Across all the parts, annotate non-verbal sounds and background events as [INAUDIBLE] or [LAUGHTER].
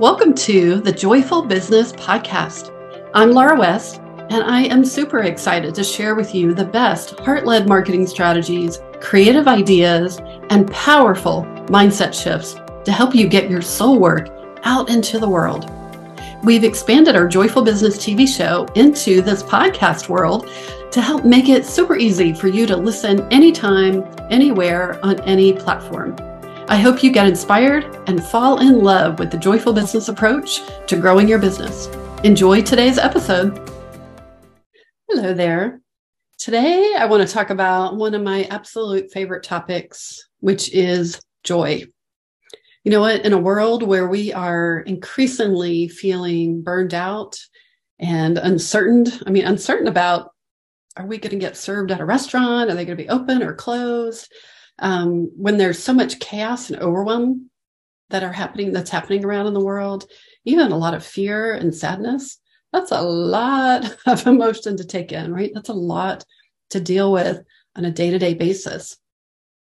Welcome to the Joyful Business Podcast. I'm Laura West, and I am super excited to share with you the best heart led marketing strategies, creative ideas, and powerful mindset shifts to help you get your soul work out into the world. We've expanded our Joyful Business TV show into this podcast world to help make it super easy for you to listen anytime, anywhere, on any platform. I hope you get inspired and fall in love with the joyful business approach to growing your business. Enjoy today's episode. Hello there. Today, I want to talk about one of my absolute favorite topics, which is joy. You know what? In a world where we are increasingly feeling burned out and uncertain, I mean, uncertain about are we going to get served at a restaurant? Are they going to be open or closed? Um, when there's so much chaos and overwhelm that are happening, that's happening around in the world, even a lot of fear and sadness, that's a lot [LAUGHS] of emotion to take in, right? That's a lot to deal with on a day to day basis,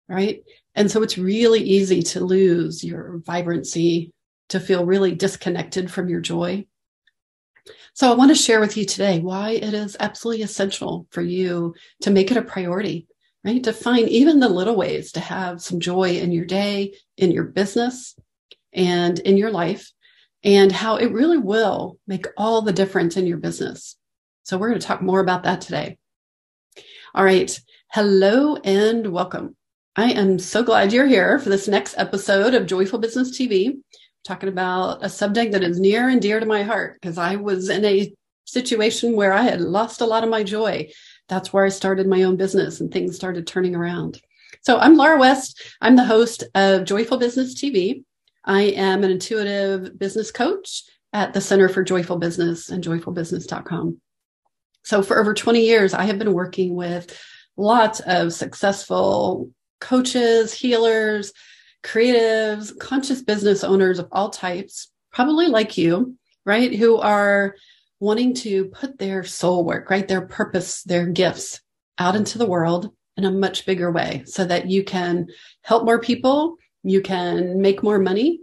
right? And so it's really easy to lose your vibrancy, to feel really disconnected from your joy. So I want to share with you today why it is absolutely essential for you to make it a priority, right? To find even the little ways to have some joy in your day, in your business, and in your life, and how it really will make all the difference in your business. So we're going to talk more about that today. All right. Hello and welcome. I am so glad you're here for this next episode of Joyful Business TV talking about a subject that is near and dear to my heart because I was in a situation where I had lost a lot of my joy. That's where I started my own business and things started turning around. So I'm Laura West. I'm the host of Joyful Business TV. I am an intuitive business coach at the Center for Joyful Business and joyfulbusiness.com. So for over 20 years, I have been working with lots of successful coaches, healers, creatives, conscious business owners of all types, probably like you, right? Who are wanting to put their soul work, right? Their purpose, their gifts out into the world in a much bigger way so that you can help more people, you can make more money,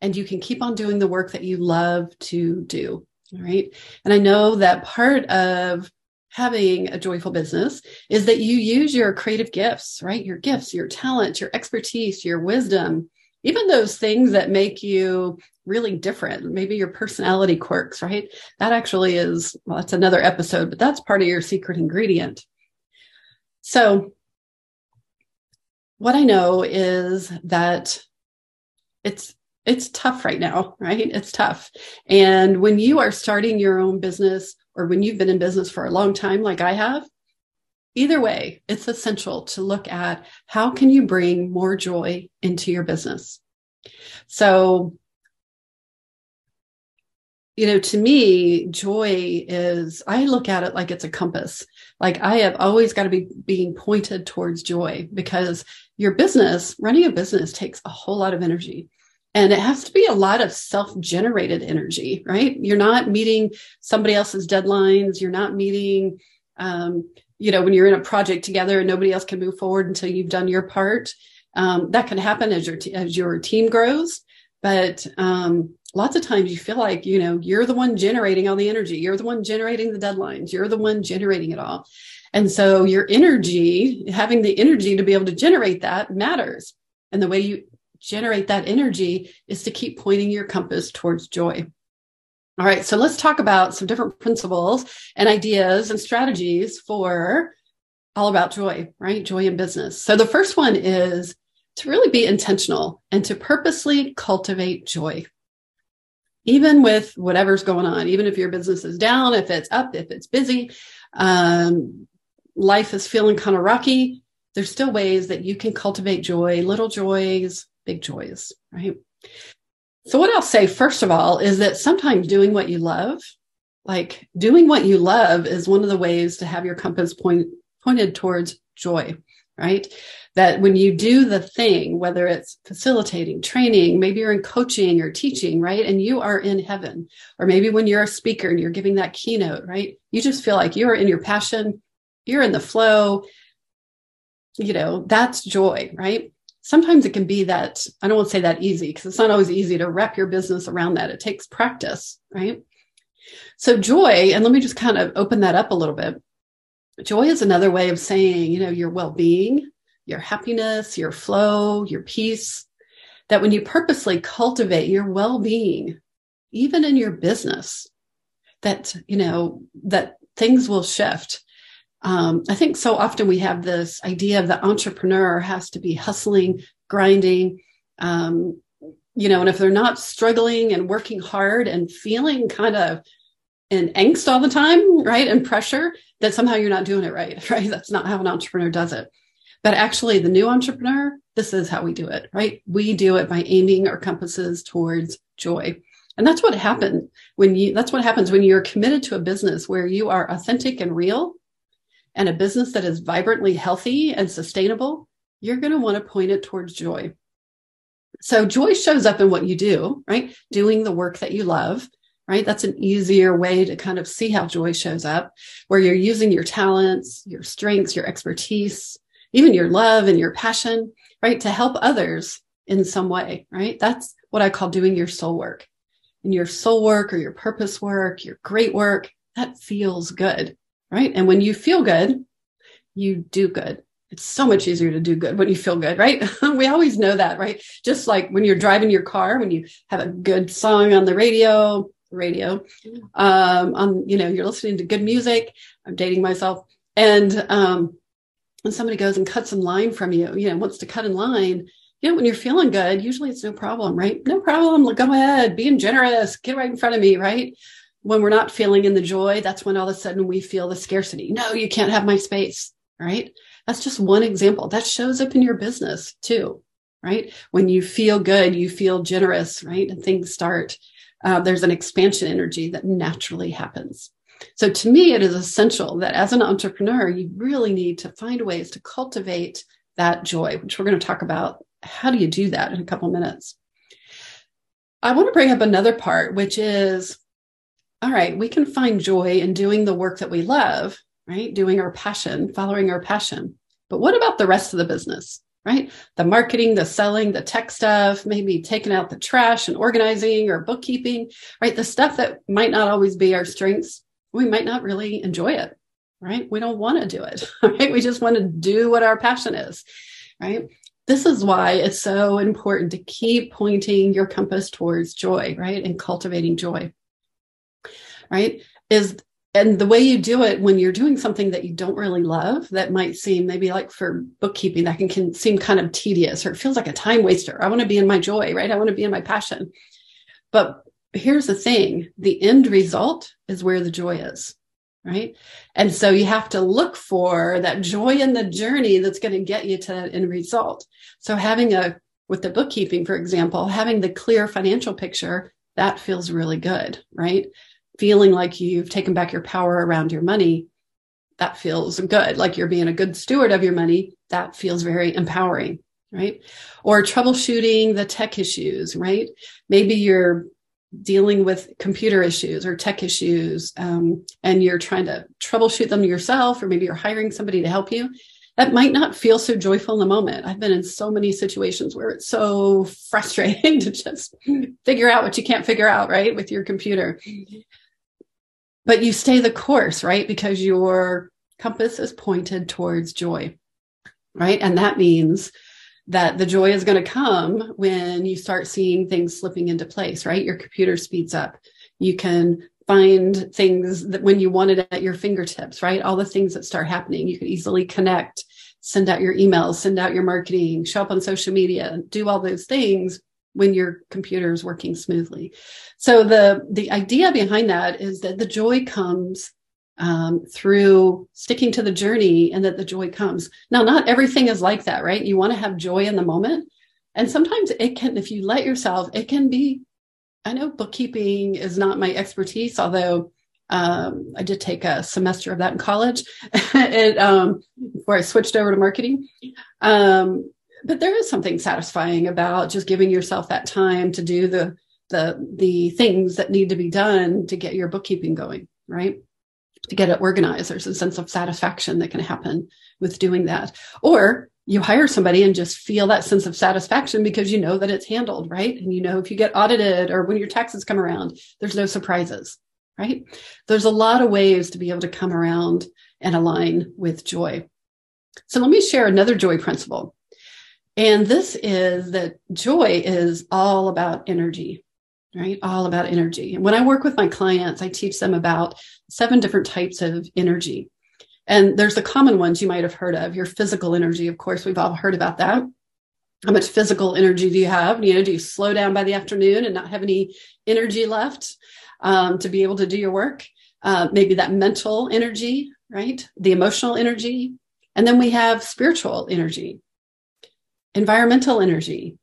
and you can keep on doing the work that you love to do. Right. And I know that part of having a joyful business is that you use your creative gifts, right? Your gifts, your talent, your expertise, your wisdom, even those things that make you really different, maybe your personality quirks, right? That actually is, well, that's another episode, but that's part of your secret ingredient. So, what I know is that it's it's tough right now, right? It's tough. And when you are starting your own business or when you've been in business for a long time, like I have, either way, it's essential to look at how can you bring more joy into your business. So, you know, to me, joy is, I look at it like it's a compass. Like I have always got to be being pointed towards joy because your business, running a business takes a whole lot of energy. And it has to be a lot of self generated energy, right? You're not meeting somebody else's deadlines. You're not meeting, um, you know, when you're in a project together and nobody else can move forward until you've done your part. Um, that can happen as your, t- as your team grows. But um, lots of times you feel like, you know, you're the one generating all the energy. You're the one generating the deadlines. You're the one generating it all. And so your energy, having the energy to be able to generate that matters. And the way you generate that energy is to keep pointing your compass towards joy. All right, so let's talk about some different principles and ideas and strategies for all about joy, right? Joy in business. So the first one is to really be intentional and to purposely cultivate joy. Even with whatever's going on, even if your business is down, if it's up, if it's busy, um, life is feeling kind of rocky, there's still ways that you can cultivate joy, little joys, big joys, right? So, what I'll say, first of all, is that sometimes doing what you love, like doing what you love, is one of the ways to have your compass point, pointed towards joy, right? That when you do the thing, whether it's facilitating, training, maybe you're in coaching or teaching, right? And you are in heaven, or maybe when you're a speaker and you're giving that keynote, right? You just feel like you're in your passion, you're in the flow, you know, that's joy, right? Sometimes it can be that I don't want to say that easy because it's not always easy to wrap your business around that. It takes practice, right? So joy, and let me just kind of open that up a little bit. Joy is another way of saying, you know, your well-being, your happiness, your flow, your peace, that when you purposely cultivate your well-being, even in your business, that, you know, that things will shift. Um, I think so often we have this idea of the entrepreneur has to be hustling, grinding, um, you know, and if they're not struggling and working hard and feeling kind of in angst all the time, right, and pressure, that somehow you're not doing it right, [LAUGHS] right? That's not how an entrepreneur does it. But actually, the new entrepreneur, this is how we do it, right? We do it by aiming our compasses towards joy. And that's what happened when you, that's what happens when you're committed to a business where you are authentic and real and a business that is vibrantly healthy and sustainable. You're going to want to point it towards joy. So joy shows up in what you do, right? Doing the work that you love, right? That's an easier way to kind of see how joy shows up, where you're using your talents, your strengths, your expertise, even your love and your passion, right? To help others in some way, right? That's what I call doing your soul work. And your soul work or your purpose work, your great work, that feels good, right? And when you feel good, you do good. It's so much easier to do good when you feel good, right? [LAUGHS] we always know that, right? Just like when you're driving your car, when you have a good song on the radio, radio, um, on, you know, you're listening to good music. I'm dating myself. And, um, when somebody goes and cuts in line from you, you know, wants to cut in line, you know, when you're feeling good, usually it's no problem, right? No problem. Go ahead, being generous, get right in front of me, right? When we're not feeling in the joy, that's when all of a sudden we feel the scarcity. No, you can't have my space, right? That's just one example. That shows up in your business too, right? When you feel good, you feel generous, right? And things start, uh, there's an expansion energy that naturally happens. So to me, it is essential that as an entrepreneur, you really need to find ways to cultivate that joy, which we're going to talk about. How do you do that in a couple minutes? I want to bring up another part, which is all right, we can find joy in doing the work that we love, right? Doing our passion, following our passion. But what about the rest of the business, right? The marketing, the selling, the tech stuff, maybe taking out the trash and organizing or bookkeeping, right? The stuff that might not always be our strengths, we might not really enjoy it, right? We don't want to do it, [LAUGHS] right? We just want to do what our passion is, right? This is why it's so important to keep pointing your compass towards joy, right? And cultivating joy, right? Is and the way you do it when you're doing something that you don't really love that might seem maybe like for bookkeeping that can, can seem kind of tedious or it feels like a time waster. I want to be in my joy right? I want to be in my passion. But here's the thing the end result is where the joy is right? And so you have to look for that joy in the journey that's going to get you to that end result. So having a with the bookkeeping for example having the clear financial picture that feels really good right feeling like you've taken back your power around your money that feels good. Like you're being a good steward of your money that feels very empowering right? Or troubleshooting the tech issues right? Maybe you're dealing with computer issues or tech issues um, and you're trying to troubleshoot them yourself or maybe you're hiring somebody to help you. That might not feel so joyful in the moment. I've been in so many situations where it's so frustrating [LAUGHS] to just figure out what you can't figure out right with your computer but you stay the course right because your compass is pointed towards joy right and that means that the joy is going to come when you start seeing things slipping into place, right? Your computer speeds up. You can find things that when you wanted at your fingertips, right? All the things that start happening, you can easily connect, send out your emails, send out your marketing, show up on social media, do all those things when your computer is working smoothly. So the, the idea behind that is that the joy comes um, through sticking to the journey and that the joy comes. Now, not everything is like that, right? You want to have joy in the moment. And sometimes it can, if you let yourself, it can be, I know bookkeeping is not my expertise, although um, I did take a semester of that in college [LAUGHS] um, before I switched over to marketing. Um, but there is something satisfying about just giving yourself that time to do the, the, the things that need to be done to get your bookkeeping going, right? to get it organized. There's a sense of satisfaction that can happen with doing that. Or you hire somebody and just feel that sense of satisfaction because you know that it's handled, right? And you know, if you get audited or when your taxes come around, there's no surprises, right? There's a lot of ways to be able to come around and align with joy. So let me share another joy principle. And this is that joy is all about energy, right? All about energy. And when I work with my clients, I teach them about seven different types of energy. And there's the common ones you might have heard of your physical energy. Of course, we've all heard about that. How much physical energy do you have? You know, do you slow down by the afternoon and not have any energy left um, to be able to do your work? Uh, maybe that mental energy, right? The emotional energy. And then we have spiritual energy, environmental energy,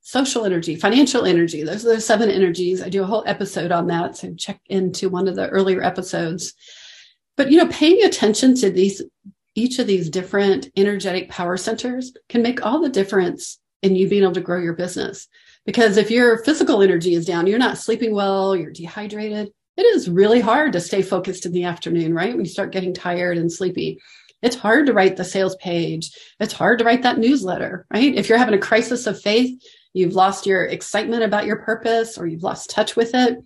social energy, financial energy. Those are the seven energies. I do a whole episode on that. So check into one of the earlier episodes. But, you know, paying attention to these, each of these different energetic power centers can make all the difference in you being able to grow your business. Because if your physical energy is down, you're not sleeping well, you're dehydrated, it is really hard to stay focused in the afternoon, right? When you start getting tired and sleepy. It's hard to write the sales page. It's hard to write that newsletter, right? If you're having a crisis of faith, you've lost your excitement about your purpose or you've lost touch with it,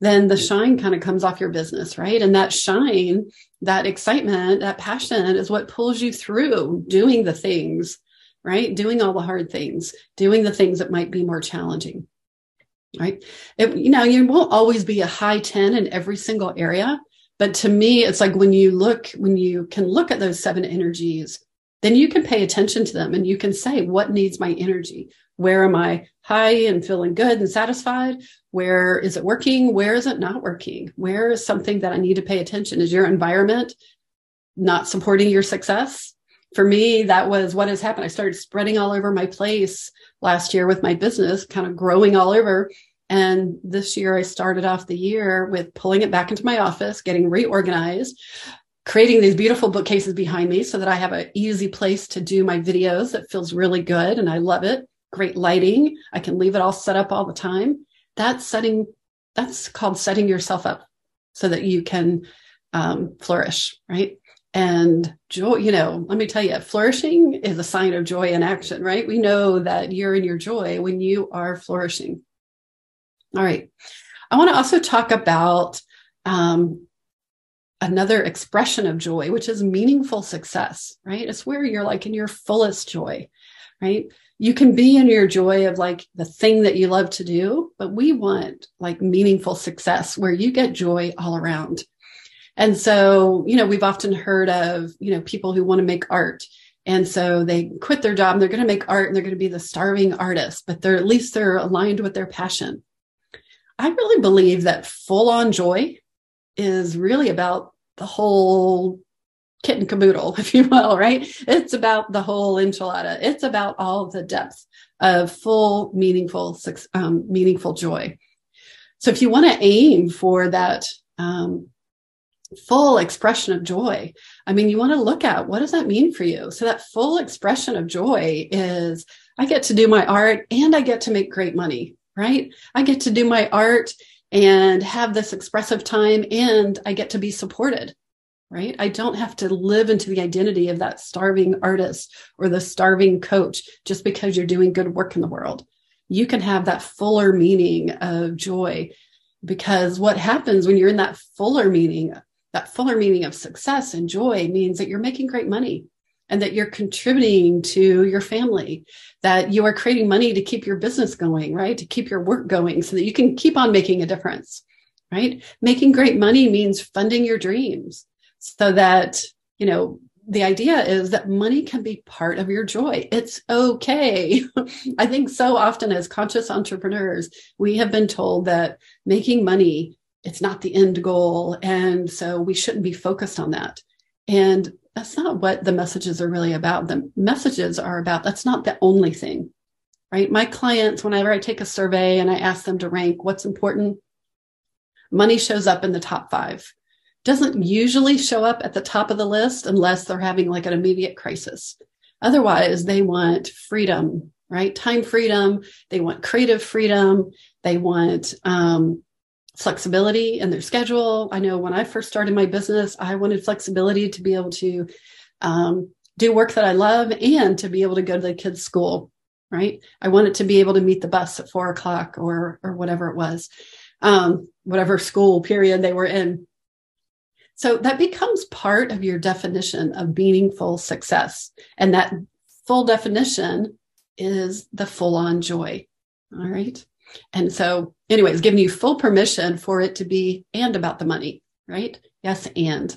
then the shine kind of comes off your business, right? And that shine, that excitement, that passion is what pulls you through doing the things, right? Doing all the hard things, doing the things that might be more challenging, right? It, you know, you won't always be a high 10 in every single area. But to me, it's like when you look, when you can look at those seven energies, then you can pay attention to them and you can say, what needs my energy? Where am I high and feeling good and satisfied? Where is it working? Where is it not working? Where is something that I need to pay attention? Is your environment not supporting your success? For me, that was what has happened. I started spreading all over my place last year with my business, kind of growing all over. And this year I started off the year with pulling it back into my office, getting reorganized, creating these beautiful bookcases behind me so that I have an easy place to do my videos that feels really good and I love it great lighting. I can leave it all set up all the time. That's setting, that's called setting yourself up so that you can um, flourish, right? And joy, you know, let me tell you, flourishing is a sign of joy in action, right? We know that you're in your joy when you are flourishing. All right. I want to also talk about um, another expression of joy, which is meaningful success, right? It's where you're like in your fullest joy, right? you can be in your joy of like the thing that you love to do, but we want like meaningful success where you get joy all around. And so, you know, we've often heard of, you know, people who want to make art. And so they quit their job and they're going to make art and they're going to be the starving artist, but they're at least they're aligned with their passion. I really believe that full on joy is really about the whole kit and caboodle, [LAUGHS] if you will, right? It's about the whole enchilada. It's about all the depth of full, meaningful, um, meaningful joy. So if you want to aim for that um, full expression of joy, I mean, you want to look at what does that mean for you? So that full expression of joy is I get to do my art and I get to make great money, right? I get to do my art and have this expressive time and I get to be supported right? I don't have to live into the identity of that starving artist or the starving coach just because you're doing good work in the world. You can have that fuller meaning of joy because what happens when you're in that fuller meaning, that fuller meaning of success and joy means that you're making great money and that you're contributing to your family, that you are creating money to keep your business going, right? To keep your work going so that you can keep on making a difference, right? Making great money means funding your dreams so that, you know, the idea is that money can be part of your joy. It's okay. [LAUGHS] I think so often as conscious entrepreneurs, we have been told that making money, it's not the end goal. And so we shouldn't be focused on that. And that's not what the messages are really about. The messages are about that's not the only thing, right? My clients, whenever I take a survey and I ask them to rank what's important, money shows up in the top five doesn't usually show up at the top of the list unless they're having like an immediate crisis. Otherwise, they want freedom, right? Time freedom. They want creative freedom. They want um, flexibility in their schedule. I know when I first started my business, I wanted flexibility to be able to um, do work that I love and to be able to go to the kids' school, right? I wanted to be able to meet the bus at four o'clock or, or whatever it was, um, whatever school period they were in. So that becomes part of your definition of meaningful success. And that full definition is the full on joy. All right. And so, anyways, giving you full permission for it to be and about the money, right? Yes, and.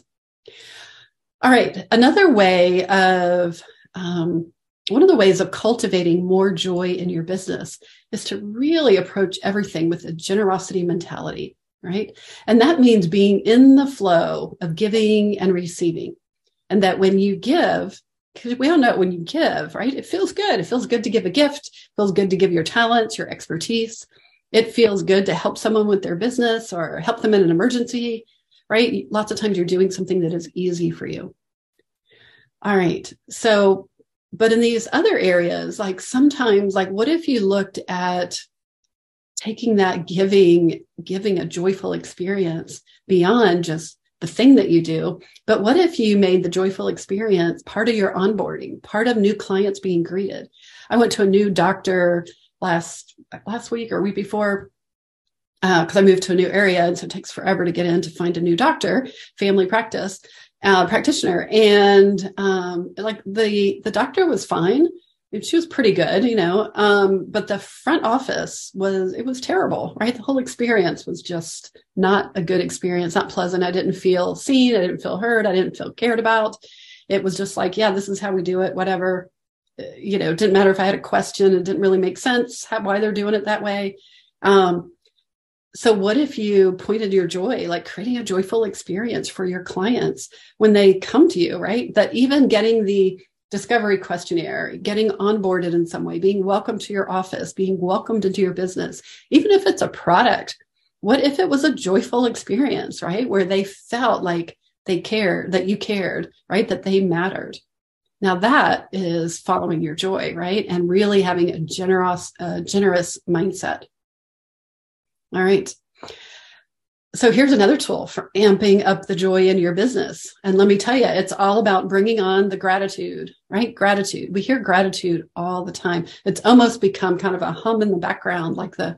All right. Another way of, um, one of the ways of cultivating more joy in your business is to really approach everything with a generosity mentality, right? And that means being in the flow of giving and receiving. And that when you give, because we all know when you give, right? It feels good. It feels good to give a gift. It feels good to give your talents, your expertise. It feels good to help someone with their business or help them in an emergency, right? Lots of times you're doing something that is easy for you. All right. So, but in these other areas, like sometimes, like what if you looked at taking that giving, giving a joyful experience beyond just the thing that you do. But what if you made the joyful experience part of your onboarding, part of new clients being greeted? I went to a new doctor last last week or week before because uh, I moved to a new area, and so it takes forever to get in to find a new doctor, family practice uh, practitioner, and um, like the the doctor was fine, she was pretty good, you know. Um, but the front office was it was terrible, right? The whole experience was just not a good experience, not pleasant. I didn't feel seen, I didn't feel heard, I didn't feel cared about. It was just like, yeah, this is how we do it, whatever. Uh, you know, it didn't matter if I had a question, it didn't really make sense how, why they're doing it that way. Um, so what if you pointed your joy, like creating a joyful experience for your clients when they come to you, right? That even getting the discovery questionnaire, getting onboarded in some way, being welcomed to your office, being welcomed into your business, even if it's a product. What if it was a joyful experience, right? Where they felt like they cared, that you cared, right? That they mattered. Now that is following your joy, right? And really having a generous, uh, generous mindset. All right so here's another tool for amping up the joy in your business. And let me tell you, it's all about bringing on the gratitude, right? Gratitude. We hear gratitude all the time. It's almost become kind of a hum in the background, like the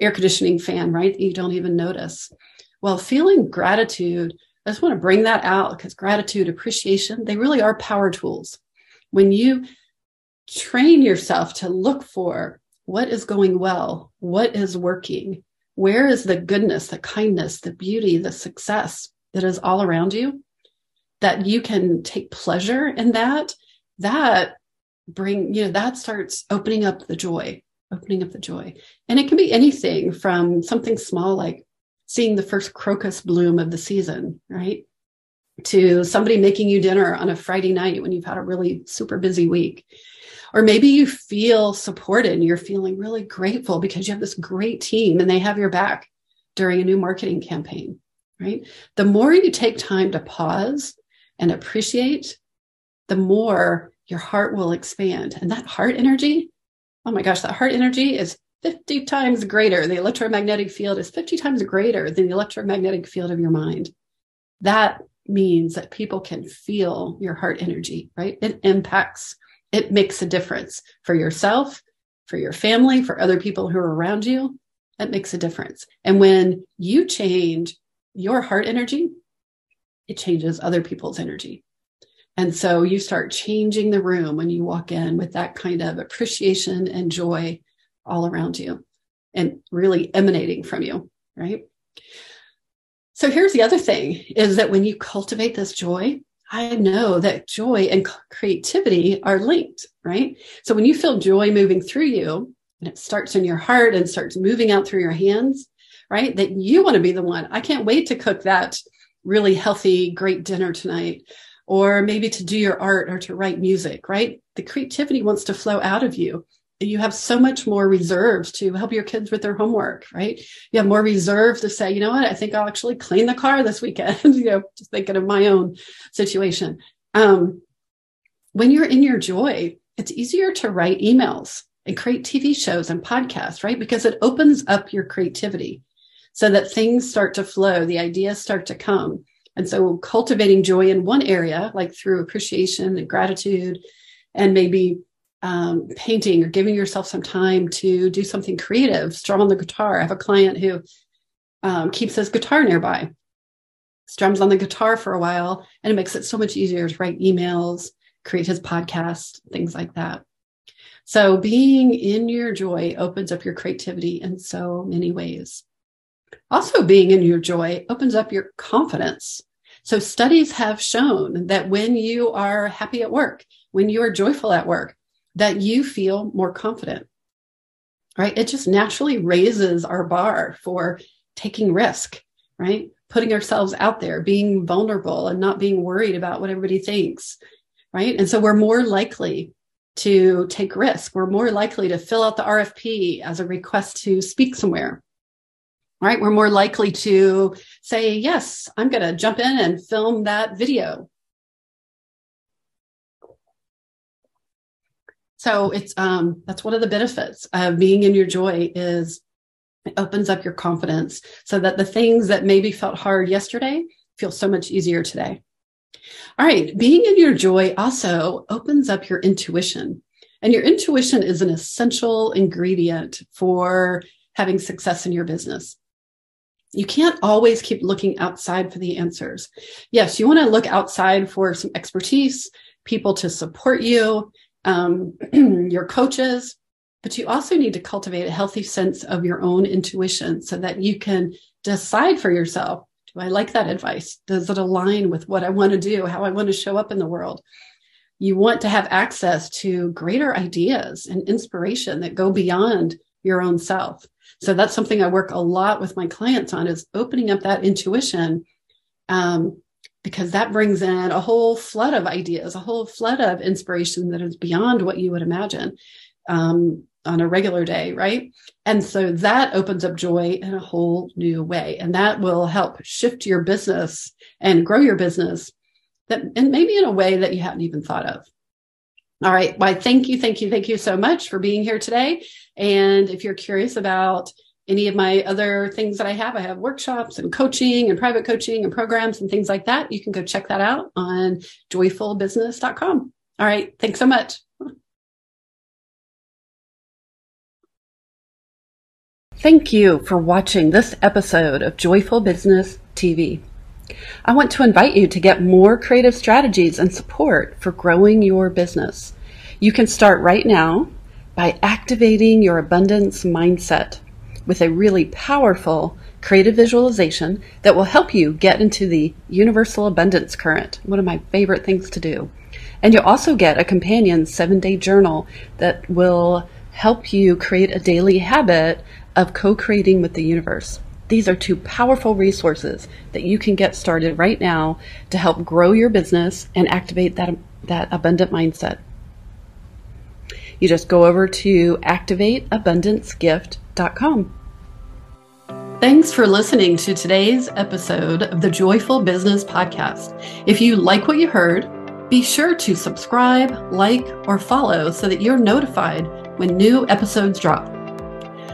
air conditioning fan, right? You don't even notice. Well, feeling gratitude, I just want to bring that out because gratitude, appreciation, they really are power tools. When you train yourself to look for what is going well, what is working, where is the goodness, the kindness, the beauty, the success that is all around you? That you can take pleasure in that, that bring, you know, that starts opening up the joy, opening up the joy. And it can be anything from something small like seeing the first crocus bloom of the season, right? To somebody making you dinner on a Friday night when you've had a really super busy week or maybe you feel supported and you're feeling really grateful because you have this great team and they have your back during a new marketing campaign, right? The more you take time to pause and appreciate, the more your heart will expand. And that heart energy, oh my gosh, that heart energy is 50 times greater. The electromagnetic field is 50 times greater than the electromagnetic field of your mind. That means that people can feel your heart energy, right? It impacts it makes a difference for yourself, for your family, for other people who are around you. It makes a difference. And when you change your heart energy, it changes other people's energy. And so you start changing the room when you walk in with that kind of appreciation and joy all around you and really emanating from you, right? So here's the other thing is that when you cultivate this joy, I know that joy and creativity are linked, right? So when you feel joy moving through you and it starts in your heart and starts moving out through your hands, right? That you want to be the one. I can't wait to cook that really healthy, great dinner tonight, or maybe to do your art or to write music, right? The creativity wants to flow out of you you have so much more reserves to help your kids with their homework, right? You have more reserve to say, you know what, I think I'll actually clean the car this weekend, [LAUGHS] you know, just thinking of my own situation. Um, when you're in your joy, it's easier to write emails and create TV shows and podcasts, right? Because it opens up your creativity so that things start to flow, the ideas start to come. And so cultivating joy in one area, like through appreciation and gratitude, and maybe um, painting or giving yourself some time to do something creative, strum on the guitar. I have a client who um, keeps his guitar nearby, strums on the guitar for a while, and it makes it so much easier to write emails, create his podcast, things like that. So being in your joy opens up your creativity in so many ways. Also, being in your joy opens up your confidence. So studies have shown that when you are happy at work, when you are joyful at work, that you feel more confident, right? It just naturally raises our bar for taking risk, right? Putting ourselves out there, being vulnerable and not being worried about what everybody thinks, right? And so we're more likely to take risk. We're more likely to fill out the RFP as a request to speak somewhere. Right? We're more likely to say, yes, I'm going to jump in and film that video. So it's um that's one of the benefits of being in your joy is it opens up your confidence so that the things that maybe felt hard yesterday feel so much easier today. All right. Being in your joy also opens up your intuition. And your intuition is an essential ingredient for having success in your business. You can't always keep looking outside for the answers. Yes, you want to look outside for some expertise, people to support you, um, [CLEARS THROAT] your coaches, but you also need to cultivate a healthy sense of your own intuition so that you can decide for yourself do I like that advice? Does it align with what I want to do, how I want to show up in the world? You want to have access to greater ideas and inspiration that go beyond your own self. So that's something I work a lot with my clients on is opening up that intuition. Um, because that brings in a whole flood of ideas, a whole flood of inspiration that is beyond what you would imagine. Um, on a regular day, right? And so that opens up joy in a whole new way. And that will help shift your business and grow your business that and maybe in a way that you haven't even thought of. All right. Why thank you, thank you, thank you so much for being here today. And if you're curious about any of my other things that I have, I have workshops and coaching and private coaching and programs and things like that. You can go check that out on joyfulbusiness.com. All right. Thanks so much. Thank you for watching this episode of Joyful Business TV. I want to invite you to get more creative strategies and support for growing your business. You can start right now by activating your abundance mindset with a really powerful creative visualization that will help you get into the universal abundance current, one of my favorite things to do. And you'll also get a companion seven day journal that will help you create a daily habit of co creating with the universe. These are two powerful resources that you can get started right now to help grow your business and activate that, that abundant mindset. You just go over to activateabundancegift.com. Thanks for listening to today's episode of the Joyful Business Podcast. If you like what you heard, be sure to subscribe, like, or follow so that you're notified when new episodes drop.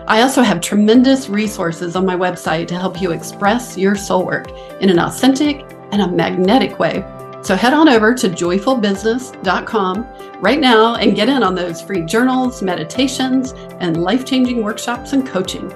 I also have tremendous resources on my website to help you express your soul work in an authentic and a magnetic way. So head on over to joyfulbusiness.com right now and get in on those free journals, meditations, and life changing workshops and coaching.